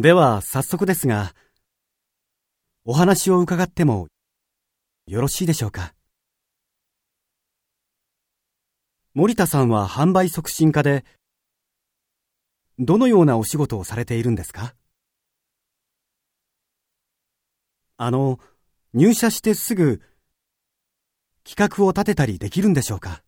では早速ですが、お話を伺ってもよろしいでしょうか？森田さんは販売促進課で、どのようなお仕事をされているんですか？あの、入社してすぐ、企画を立てたりできるんでしょうか？